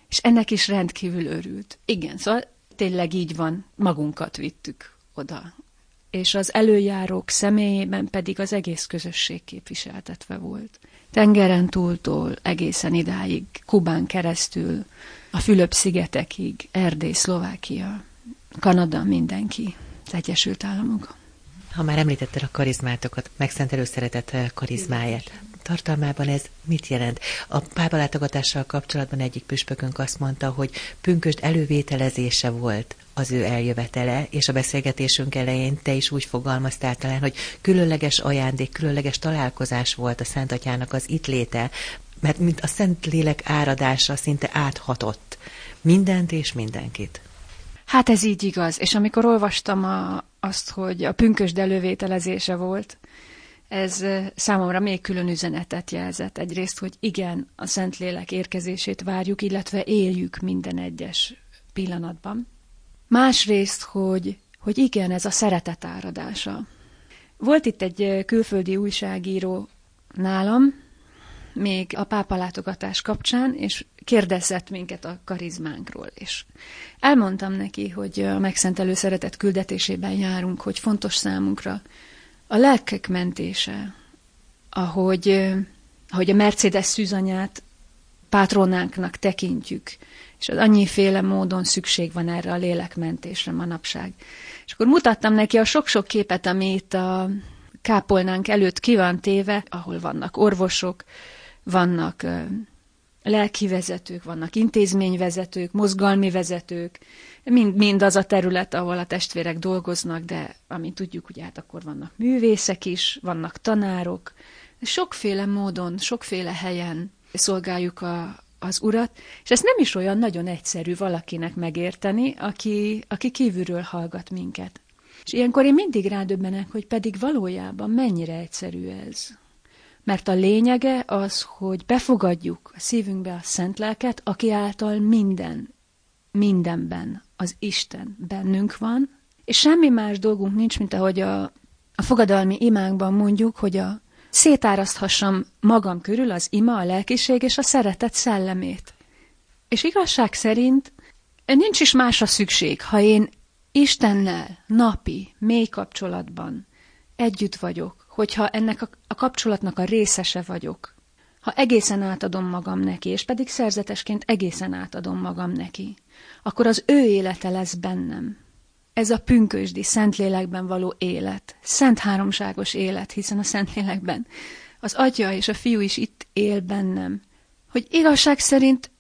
és ennek is rendkívül örült. Igen, szóval tényleg így van, magunkat vittük oda és az előjárók személyében pedig az egész közösség képviseltetve volt. Tengeren túltól egészen idáig, Kubán keresztül, a Fülöp-szigetekig, Erdély, Szlovákia, Kanada, mindenki, az Egyesült Államok. Ha már említetted a karizmátokat, megszentelő szeretet karizmáját, tartalmában ez mit jelent? A pápalátogatással kapcsolatban egyik püspökünk azt mondta, hogy pünkösd elővételezése volt az ő eljövetele, és a beszélgetésünk elején te is úgy fogalmaztál talán, hogy különleges ajándék, különleges találkozás volt a Szent Atyának az itt léte, mert mint a Szent Lélek áradása szinte áthatott mindent és mindenkit. Hát ez így igaz, és amikor olvastam a, azt, hogy a pünkösd elővételezése volt, ez számomra még külön üzenetet jelzett. Egyrészt, hogy igen, a Szentlélek érkezését várjuk, illetve éljük minden egyes pillanatban. Másrészt, hogy, hogy igen, ez a szeretet áradása. Volt itt egy külföldi újságíró nálam, még a pápa látogatás kapcsán, és kérdezett minket a karizmánkról, és elmondtam neki, hogy a megszentelő szeretet küldetésében járunk, hogy fontos számunkra a lelkek mentése, ahogy, ahogy a Mercedes szűzanyát pátronánknak tekintjük, és az annyiféle módon szükség van erre a lélekmentésre manapság. És akkor mutattam neki a sok-sok képet, amit a kápolnánk előtt ki van téve, ahol vannak orvosok, vannak lelki vezetők, vannak intézményvezetők, mozgalmi vezetők, mind, mind az a terület, ahol a testvérek dolgoznak, de amit tudjuk, hogy hát akkor vannak művészek is, vannak tanárok, sokféle módon, sokféle helyen szolgáljuk a, az urat, és ez nem is olyan nagyon egyszerű valakinek megérteni, aki, aki kívülről hallgat minket. És ilyenkor én mindig rádöbbenek, hogy pedig valójában mennyire egyszerű ez. Mert a lényege az, hogy befogadjuk a szívünkbe a szent lelket, aki által minden, mindenben az Isten bennünk van, és semmi más dolgunk nincs, mint ahogy a, a fogadalmi imánkban mondjuk, hogy a szétáraszthassam magam körül az ima, a lelkiség és a szeretet szellemét. És igazság szerint nincs is másra szükség, ha én Istennel napi, mély kapcsolatban együtt vagyok, hogyha ennek a, a kapcsolatnak a részese vagyok, ha egészen átadom magam neki, és pedig szerzetesként egészen átadom magam neki, akkor az ő élete lesz bennem. Ez a pünkösdi, Szentlélekben való élet, szent háromságos élet, hiszen a Szentlélekben az Atya és a Fiú is itt él bennem, hogy igazság szerint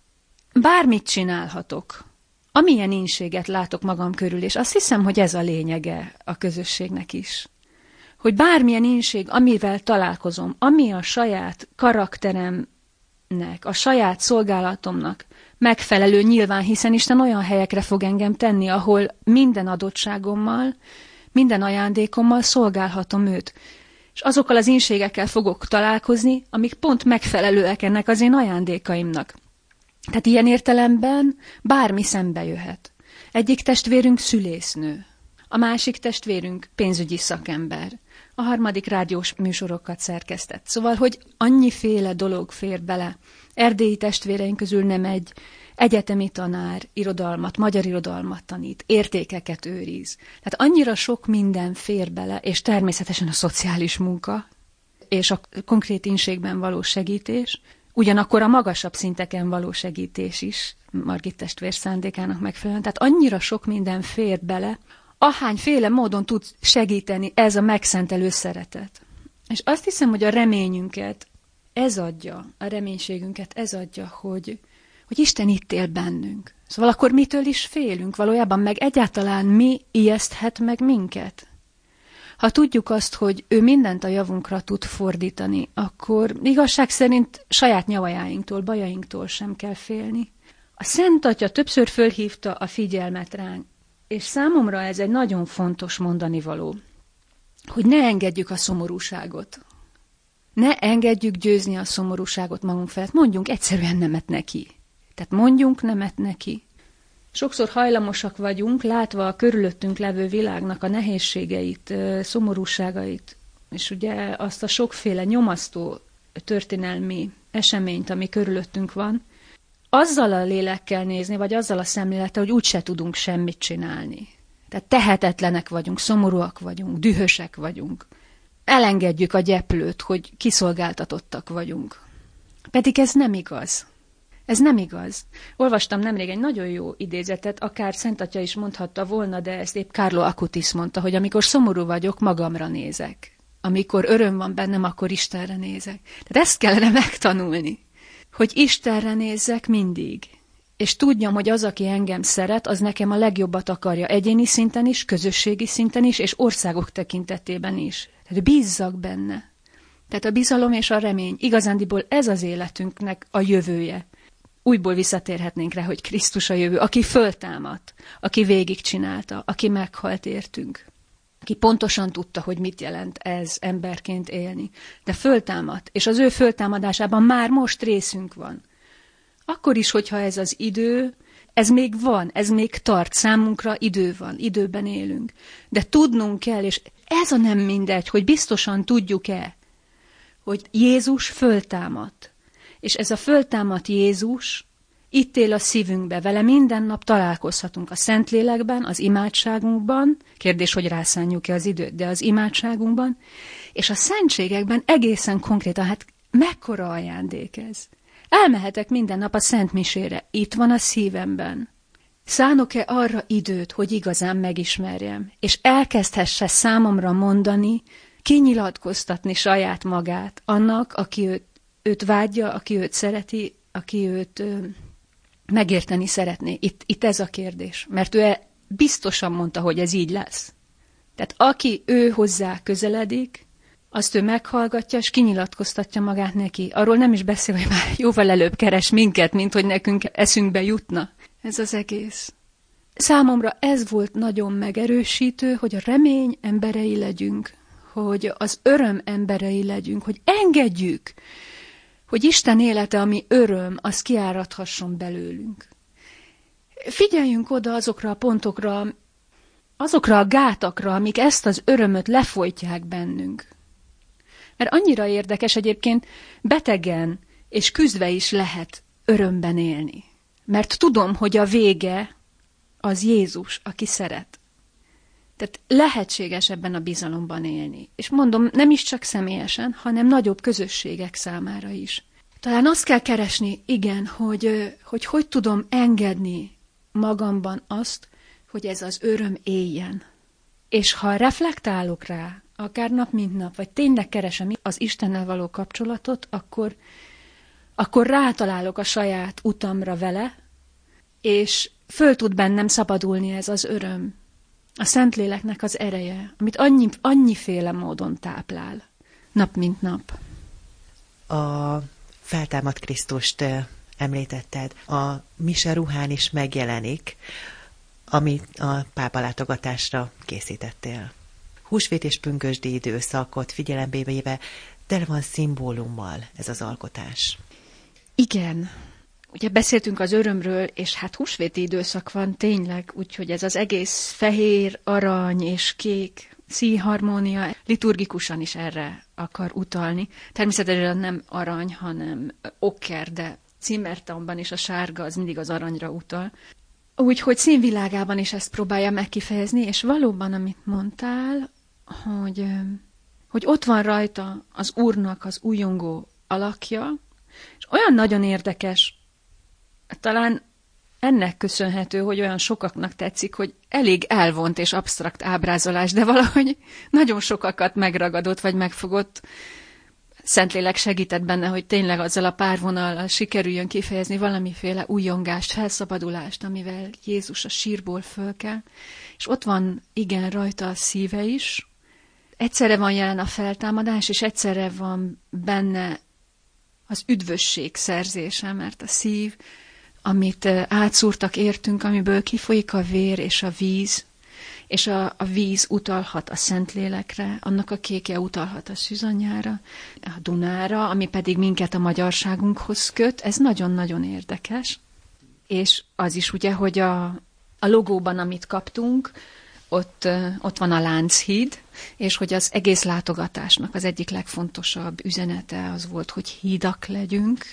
bármit csinálhatok, amilyen inséget látok magam körül, és azt hiszem, hogy ez a lényege a közösségnek is. Hogy bármilyen inség, amivel találkozom, ami a saját karakteremnek, a saját szolgálatomnak megfelelő nyilván, hiszen Isten olyan helyekre fog engem tenni, ahol minden adottságommal, minden ajándékommal szolgálhatom őt. És azokkal az inségekkel fogok találkozni, amik pont megfelelőek ennek az én ajándékaimnak. Tehát ilyen értelemben bármi szembe jöhet. Egyik testvérünk szülésznő, a másik testvérünk pénzügyi szakember, a harmadik rádiós műsorokat szerkesztett. Szóval, hogy annyiféle dolog fér bele. Erdélyi testvéreink közül nem egy egyetemi tanár irodalmat, magyar irodalmat tanít, értékeket őriz. Tehát annyira sok minden fér bele, és természetesen a szociális munka, és a konkrét inségben való segítés, Ugyanakkor a magasabb szinteken való segítés is Margit testvér szándékának megfelelően. Tehát annyira sok minden fér bele, ahányféle módon tud segíteni ez a megszentelő szeretet. És azt hiszem, hogy a reményünket ez adja, a reménységünket ez adja, hogy, hogy Isten itt él bennünk. Szóval akkor mitől is félünk valójában, meg egyáltalán mi ijeszthet meg minket? Ha tudjuk azt, hogy ő mindent a javunkra tud fordítani, akkor igazság szerint saját nyavajáinktól, bajainktól sem kell félni. A Szent Atya többször fölhívta a figyelmet ránk, és számomra ez egy nagyon fontos mondani való, hogy ne engedjük a szomorúságot. Ne engedjük győzni a szomorúságot magunk felett, mondjunk egyszerűen nemet neki. Tehát mondjunk nemet neki. Sokszor hajlamosak vagyunk, látva a körülöttünk levő világnak a nehézségeit, szomorúságait, és ugye azt a sokféle nyomasztó történelmi eseményt, ami körülöttünk van, azzal a lélekkel nézni, vagy azzal a szemlélettel, hogy úgyse tudunk semmit csinálni. Tehát tehetetlenek vagyunk, szomorúak vagyunk, dühösek vagyunk. Elengedjük a gyeplőt, hogy kiszolgáltatottak vagyunk. Pedig ez nem igaz. Ez nem igaz. Olvastam nemrég egy nagyon jó idézetet, akár Szent Atya is mondhatta volna, de ezt épp Carlo Acutis mondta, hogy amikor szomorú vagyok, magamra nézek. Amikor öröm van bennem, akkor Istenre nézek. Tehát ezt kellene megtanulni, hogy Istenre nézzek mindig. És tudjam, hogy az, aki engem szeret, az nekem a legjobbat akarja egyéni szinten is, közösségi szinten is, és országok tekintetében is. Tehát bízzak benne. Tehát a bizalom és a remény, igazándiból ez az életünknek a jövője újból visszatérhetnénk rá, hogy Krisztus a jövő, aki föltámadt, aki végigcsinálta, aki meghalt értünk, aki pontosan tudta, hogy mit jelent ez emberként élni, de föltámadt, és az ő föltámadásában már most részünk van. Akkor is, hogyha ez az idő, ez még van, ez még tart, számunkra idő van, időben élünk. De tudnunk kell, és ez a nem mindegy, hogy biztosan tudjuk-e, hogy Jézus föltámadt és ez a föltámadt Jézus itt él a szívünkbe, vele minden nap találkozhatunk a Szentlélekben, az imádságunkban, kérdés, hogy rászánjuk-e az időt, de az imádságunkban, és a szentségekben egészen konkrétan, hát mekkora ajándék ez. Elmehetek minden nap a Szent Misére, itt van a szívemben. Szánok-e arra időt, hogy igazán megismerjem, és elkezdhesse számomra mondani, kinyilatkoztatni saját magát annak, aki őt őt vágyja, aki őt szereti, aki őt megérteni szeretné. Itt, itt ez a kérdés. Mert ő e, biztosan mondta, hogy ez így lesz. Tehát aki ő hozzá közeledik, azt ő meghallgatja, és kinyilatkoztatja magát neki. Arról nem is beszél, hogy már jóval előbb keres minket, mint hogy nekünk eszünkbe jutna. Ez az egész. Számomra ez volt nagyon megerősítő, hogy a remény emberei legyünk, hogy az öröm emberei legyünk, hogy engedjük, hogy Isten élete, ami öröm, az kiáradhasson belőlünk. Figyeljünk oda azokra a pontokra, azokra a gátakra, amik ezt az örömöt lefolytják bennünk. Mert annyira érdekes egyébként betegen és küzdve is lehet örömben élni. Mert tudom, hogy a vége az Jézus, aki szeret. Tehát lehetséges ebben a bizalomban élni. És mondom, nem is csak személyesen, hanem nagyobb közösségek számára is. Talán azt kell keresni, igen, hogy hogy, hogy tudom engedni magamban azt, hogy ez az öröm éljen. És ha reflektálok rá, akár nap mint nap, vagy tényleg keresem az Istennel való kapcsolatot, akkor, akkor rátalálok a saját utamra vele, és föl tud bennem szabadulni ez az öröm, a Szentléleknek az ereje, amit annyi, annyiféle módon táplál, nap mint nap. A feltámadt Krisztust említetted, a Mise ruhán is megjelenik, amit a pápa látogatásra készítettél. Húsvét és pünkösdi időszakot figyelembe véve tele van szimbólummal ez az alkotás. Igen, Ugye beszéltünk az örömről, és hát húsvéti időszak van tényleg, úgyhogy ez az egész fehér, arany és kék színharmónia liturgikusan is erre akar utalni. Természetesen nem arany, hanem okker, de címertamban is a sárga az mindig az aranyra utal. Úgyhogy színvilágában is ezt próbálja megkifejezni, és valóban, amit mondtál, hogy, hogy ott van rajta az úrnak az újongó alakja, és olyan nagyon érdekes, talán ennek köszönhető, hogy olyan sokaknak tetszik, hogy elég elvont és absztrakt ábrázolás, de valahogy nagyon sokakat megragadott vagy megfogott. Szentlélek segített benne, hogy tényleg azzal a párvonallal sikerüljön kifejezni valamiféle újongást, felszabadulást, amivel Jézus a sírból fölkel. És ott van igen rajta a szíve is. Egyszerre van jelen a feltámadás, és egyszerre van benne az üdvösség szerzése, mert a szív amit átszúrtak értünk, amiből kifolyik a vér és a víz, és a, a víz utalhat a Szentlélekre, annak a kékje utalhat a szüzanyára, a Dunára, ami pedig minket a magyarságunkhoz köt. Ez nagyon-nagyon érdekes. És az is ugye, hogy a, a logóban, amit kaptunk, ott, ott van a Lánchíd, és hogy az egész látogatásnak az egyik legfontosabb üzenete az volt, hogy hídak legyünk,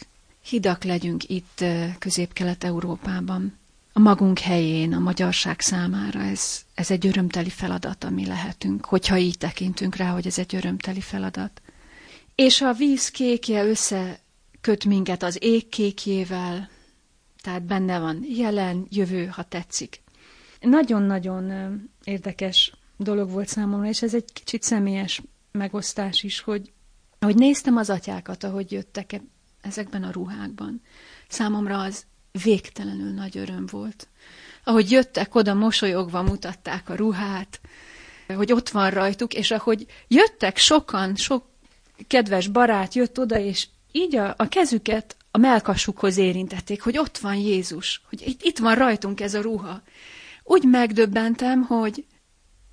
hidak legyünk itt Közép-Kelet-Európában. A magunk helyén, a magyarság számára ez, ez egy örömteli feladat, ami lehetünk, hogyha így tekintünk rá, hogy ez egy örömteli feladat. És a víz kékje összeköt minket az ég kékjével, tehát benne van jelen, jövő, ha tetszik. Nagyon-nagyon érdekes dolog volt számomra, és ez egy kicsit személyes megosztás is, hogy ahogy néztem az atyákat, ahogy jöttek ezekben a ruhákban. Számomra az végtelenül nagy öröm volt. Ahogy jöttek oda, mosolyogva mutatták a ruhát, hogy ott van rajtuk, és ahogy jöttek sokan, sok kedves barát jött oda, és így a, a kezüket a melkasukhoz érintették, hogy ott van Jézus, hogy itt, itt van rajtunk ez a ruha. Úgy megdöbbentem, hogy,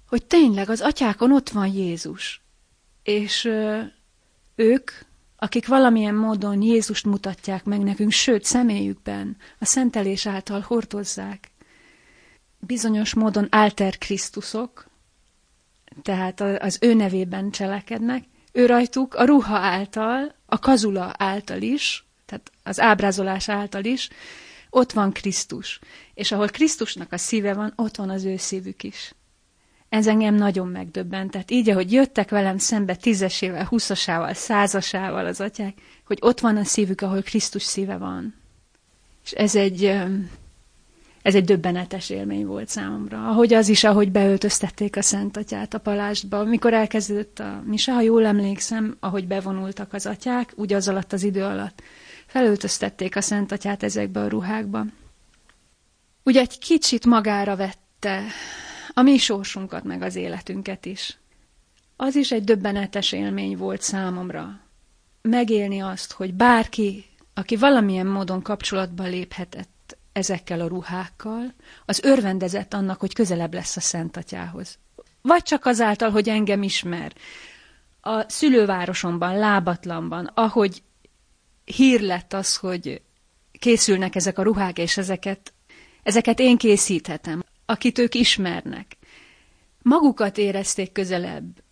hogy tényleg az atyákon ott van Jézus. És ö, ők akik valamilyen módon Jézust mutatják meg nekünk, sőt, személyükben, a szentelés által hordozzák. Bizonyos módon alter Krisztusok, tehát az ő nevében cselekednek, ő rajtuk a ruha által, a kazula által is, tehát az ábrázolás által is, ott van Krisztus. És ahol Krisztusnak a szíve van, ott van az ő szívük is. Ez engem nagyon megdöbbent. Tehát így, ahogy jöttek velem szembe tízesével, huszasával, százasával az atyák, hogy ott van a szívük, ahol Krisztus szíve van. És ez egy, ez egy döbbenetes élmény volt számomra. Ahogy az is, ahogy beöltöztették a Szent Atyát a palástba. Mikor elkezdődött a mise, ha jól emlékszem, ahogy bevonultak az atyák, úgy az alatt az idő alatt, felöltöztették a Szent Atyát ezekbe a ruhákba. Ugye egy kicsit magára vette a mi sorsunkat, meg az életünket is. Az is egy döbbenetes élmény volt számomra. Megélni azt, hogy bárki, aki valamilyen módon kapcsolatba léphetett ezekkel a ruhákkal, az örvendezett annak, hogy közelebb lesz a Szent Atyához. Vagy csak azáltal, hogy engem ismer. A szülővárosomban, lábatlanban, ahogy hír lett az, hogy készülnek ezek a ruhák, és ezeket, ezeket én készíthetem akit ők ismernek. Magukat érezték közelebb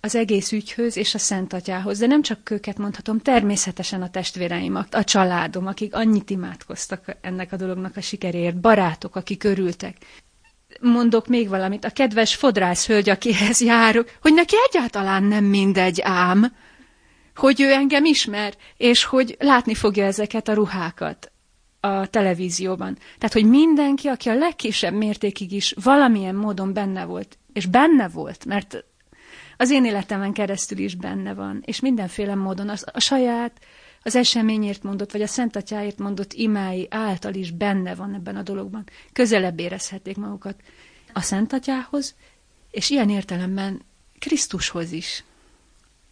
az egész ügyhöz és a Szent Atyához, de nem csak őket mondhatom, természetesen a testvéreim, a családom, akik annyit imádkoztak ennek a dolognak a sikeréért, barátok, akik körültek. Mondok még valamit, a kedves fodrász hölgy, akihez járok, hogy neki egyáltalán nem mindegy ám, hogy ő engem ismer, és hogy látni fogja ezeket a ruhákat a televízióban. Tehát, hogy mindenki, aki a legkisebb mértékig is valamilyen módon benne volt, és benne volt, mert az én életemen keresztül is benne van, és mindenféle módon az, a saját, az eseményért mondott, vagy a Szent mondott imái által is benne van ebben a dologban. Közelebb érezhetik magukat a Szent Atyához, és ilyen értelemben Krisztushoz is.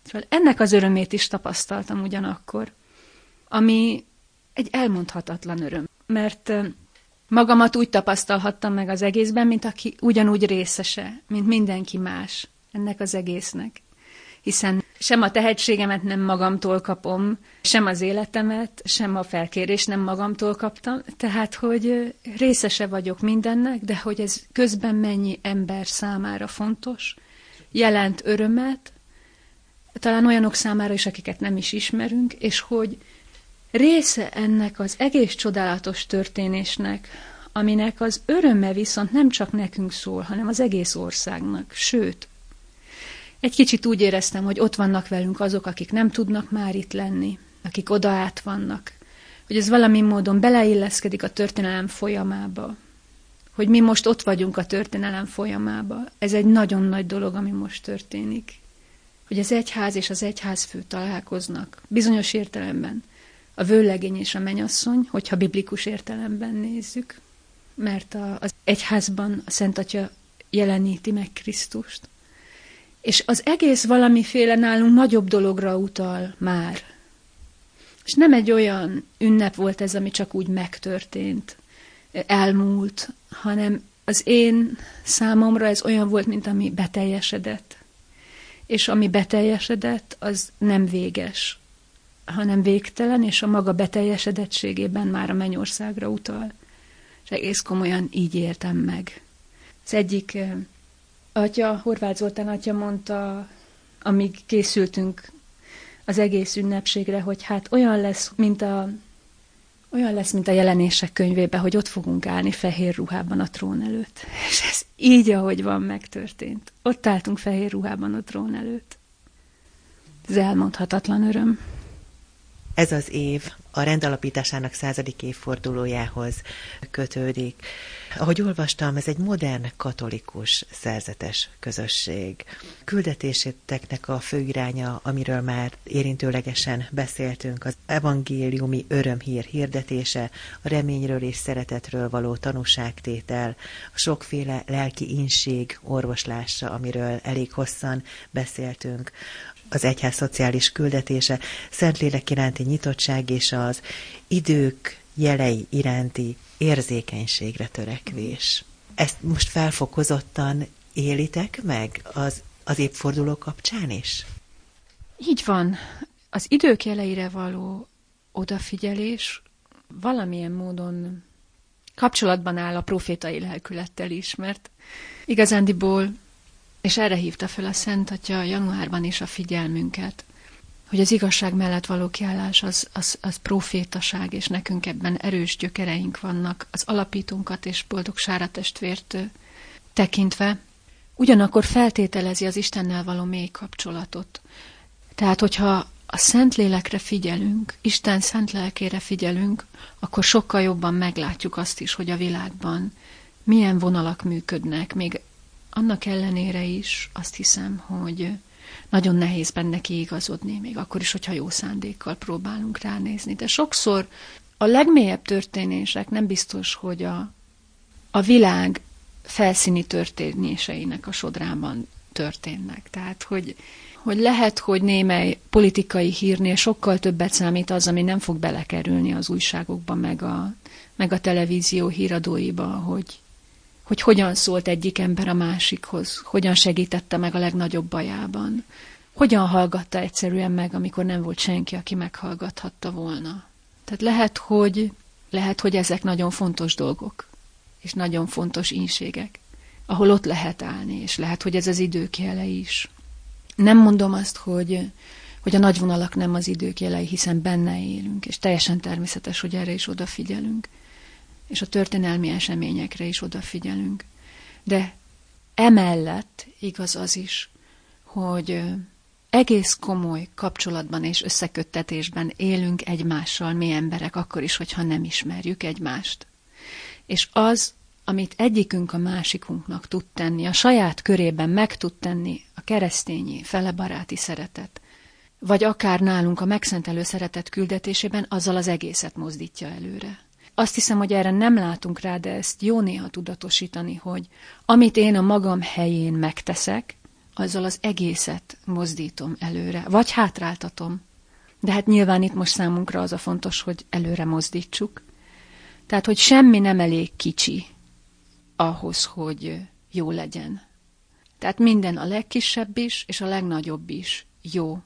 Szóval ennek az örömét is tapasztaltam ugyanakkor, ami egy elmondhatatlan öröm, mert magamat úgy tapasztalhattam meg az egészben, mint aki ugyanúgy részese, mint mindenki más ennek az egésznek. Hiszen sem a tehetségemet nem magamtól kapom, sem az életemet, sem a felkérés nem magamtól kaptam, tehát, hogy részese vagyok mindennek, de hogy ez közben mennyi ember számára fontos, jelent örömet, talán olyanok számára is, akiket nem is ismerünk, és hogy része ennek az egész csodálatos történésnek, aminek az öröme viszont nem csak nekünk szól, hanem az egész országnak, sőt, egy kicsit úgy éreztem, hogy ott vannak velünk azok, akik nem tudnak már itt lenni, akik oda át vannak, hogy ez valami módon beleilleszkedik a történelem folyamába, hogy mi most ott vagyunk a történelem folyamába. Ez egy nagyon nagy dolog, ami most történik. Hogy az egyház és az egyházfő találkoznak, bizonyos értelemben. A vőlegény és a menyasszony, hogyha biblikus értelemben nézzük, mert a, az egyházban a Szent Atya jeleníti meg Krisztust. És az egész valamiféle nálunk nagyobb dologra utal már. És nem egy olyan ünnep volt ez, ami csak úgy megtörtént, elmúlt, hanem az én számomra ez olyan volt, mint ami beteljesedett. És ami beteljesedett, az nem véges, hanem végtelen, és a maga beteljesedettségében már a mennyországra utal. És egész komolyan így éltem meg. Az egyik eh, atya, Horváth Zoltán atya mondta, amíg készültünk az egész ünnepségre, hogy hát olyan lesz, mint a, olyan lesz, mint a jelenések könyvébe, hogy ott fogunk állni fehér ruhában a trón előtt. És ez így, ahogy van, megtörtént. Ott álltunk fehér ruhában a trón előtt. Ez elmondhatatlan öröm. Ez az év a rendalapításának századik évfordulójához kötődik. Ahogy olvastam, ez egy modern katolikus szerzetes közösség. Küldetéséteknek a főiránya, amiről már érintőlegesen beszéltünk, az evangéliumi örömhír hirdetése, a reményről és szeretetről való tanúságtétel, a sokféle lelki inség orvoslása, amiről elég hosszan beszéltünk, az egyház szociális küldetése, Szentlélek iránti nyitottság és az idők jelei iránti érzékenységre törekvés. Ezt most felfokozottan élitek meg az, az évforduló kapcsán is? Így van. Az idők jeleire való odafigyelés valamilyen módon kapcsolatban áll a profétai lelkülettel is, mert igazándiból és erre hívta fel a Szent Atya januárban is a figyelmünket, hogy az igazság mellett való kiállás az, az, az profétaság, és nekünk ebben erős gyökereink vannak, az alapítunkat és boldog Sára testvért tekintve, ugyanakkor feltételezi az Istennel való mély kapcsolatot. Tehát, hogyha a Szent Lélekre figyelünk, Isten Szent Lelkére figyelünk, akkor sokkal jobban meglátjuk azt is, hogy a világban milyen vonalak működnek, még annak ellenére is azt hiszem, hogy nagyon nehéz benne kiigazodni, még akkor is, hogyha jó szándékkal próbálunk ránézni. De sokszor a legmélyebb történések nem biztos, hogy a, a világ felszíni történéseinek a sodrában történnek. Tehát, hogy, hogy lehet, hogy némely politikai hírnél sokkal többet számít az, ami nem fog belekerülni az újságokba, meg a, meg a televízió híradóiba, hogy hogy hogyan szólt egyik ember a másikhoz, hogyan segítette meg a legnagyobb bajában, hogyan hallgatta egyszerűen meg, amikor nem volt senki, aki meghallgathatta volna. Tehát lehet, hogy, lehet, hogy ezek nagyon fontos dolgok, és nagyon fontos ínségek, ahol ott lehet állni, és lehet, hogy ez az idők jele is. Nem mondom azt, hogy, hogy a nagy vonalak nem az idők jelei, hiszen benne élünk, és teljesen természetes, hogy erre is odafigyelünk, és a történelmi eseményekre is odafigyelünk. De emellett igaz az is, hogy egész komoly kapcsolatban és összeköttetésben élünk egymással, mi emberek, akkor is, hogyha nem ismerjük egymást. És az, amit egyikünk a másikunknak tud tenni, a saját körében meg tud tenni a keresztényi, felebaráti szeretet, vagy akár nálunk a megszentelő szeretet küldetésében, azzal az egészet mozdítja előre. Azt hiszem, hogy erre nem látunk rá, de ezt jó néha tudatosítani, hogy amit én a magam helyén megteszek, azzal az egészet mozdítom előre, vagy hátráltatom. De hát nyilván itt most számunkra az a fontos, hogy előre mozdítsuk. Tehát, hogy semmi nem elég kicsi ahhoz, hogy jó legyen. Tehát minden a legkisebb is, és a legnagyobb is jó.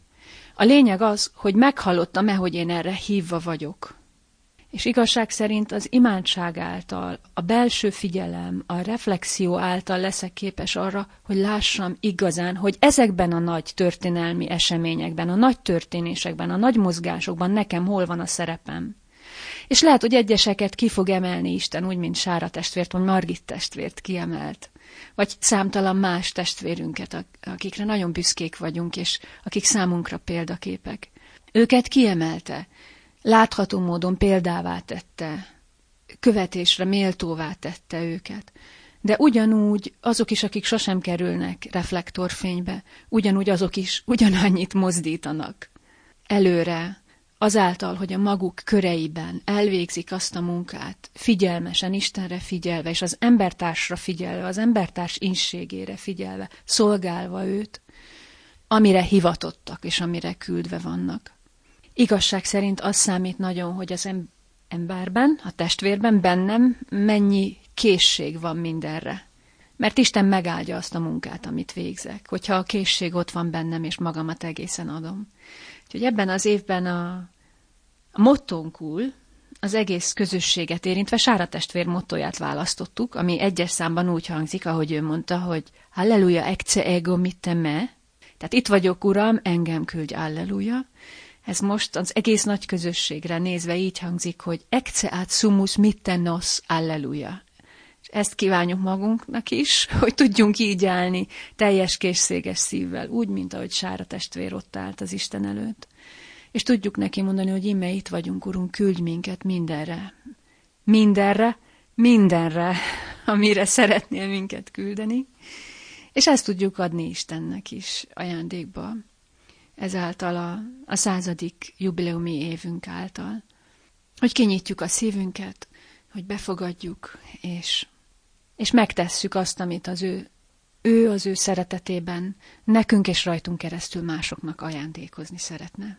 A lényeg az, hogy meghallottam-e, hogy én erre hívva vagyok. És igazság szerint az imádság által, a belső figyelem, a reflexió által leszek képes arra, hogy lássam igazán, hogy ezekben a nagy történelmi eseményekben, a nagy történésekben, a nagy mozgásokban nekem hol van a szerepem. És lehet, hogy egyeseket ki fog emelni Isten, úgy, mint Sára testvért, vagy Margit testvért kiemelt. Vagy számtalan más testvérünket, akikre nagyon büszkék vagyunk, és akik számunkra példaképek. Őket kiemelte, látható módon példává tette, követésre méltóvá tette őket. De ugyanúgy azok is, akik sosem kerülnek reflektorfénybe, ugyanúgy azok is ugyanannyit mozdítanak előre, azáltal, hogy a maguk köreiben elvégzik azt a munkát, figyelmesen, Istenre figyelve, és az embertársra figyelve, az embertárs inségére figyelve, szolgálva őt, amire hivatottak, és amire küldve vannak. Igazság szerint az számít nagyon, hogy az emberben, a testvérben, bennem mennyi készség van mindenre. Mert Isten megáldja azt a munkát, amit végzek, hogyha a készség ott van bennem, és magamat egészen adom. Úgyhogy ebben az évben a, a mottónkul az egész közösséget érintve Sára testvér mottóját választottuk, ami egyes számban úgy hangzik, ahogy ő mondta, hogy Halleluja ecce ego mitte me, tehát itt vagyok, Uram, engem küldj, Alleluja, ez most az egész nagy közösségre nézve így hangzik, hogy ecce ad sumus mitte nos, alleluja. És ezt kívánjuk magunknak is, hogy tudjunk így állni teljes készséges szívvel, úgy, mint ahogy Sára testvér ott állt az Isten előtt. És tudjuk neki mondani, hogy ime itt vagyunk, Urunk, küldj minket mindenre. Mindenre, mindenre, amire szeretnél minket küldeni. És ezt tudjuk adni Istennek is ajándékba ezáltal a, a századik jubileumi évünk által. Hogy kinyitjuk a szívünket, hogy befogadjuk, és, és megtesszük azt, amit az ő, ő az ő szeretetében nekünk és rajtunk keresztül másoknak ajándékozni szeretne.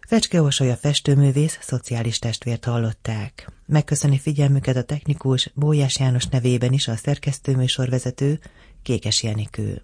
Fecske Orsolya festőművész, szociális testvért hallották. Megköszöni figyelmüket a technikus Bójás János nevében is a szerkesztőműsorvezető Kékes Jenikő.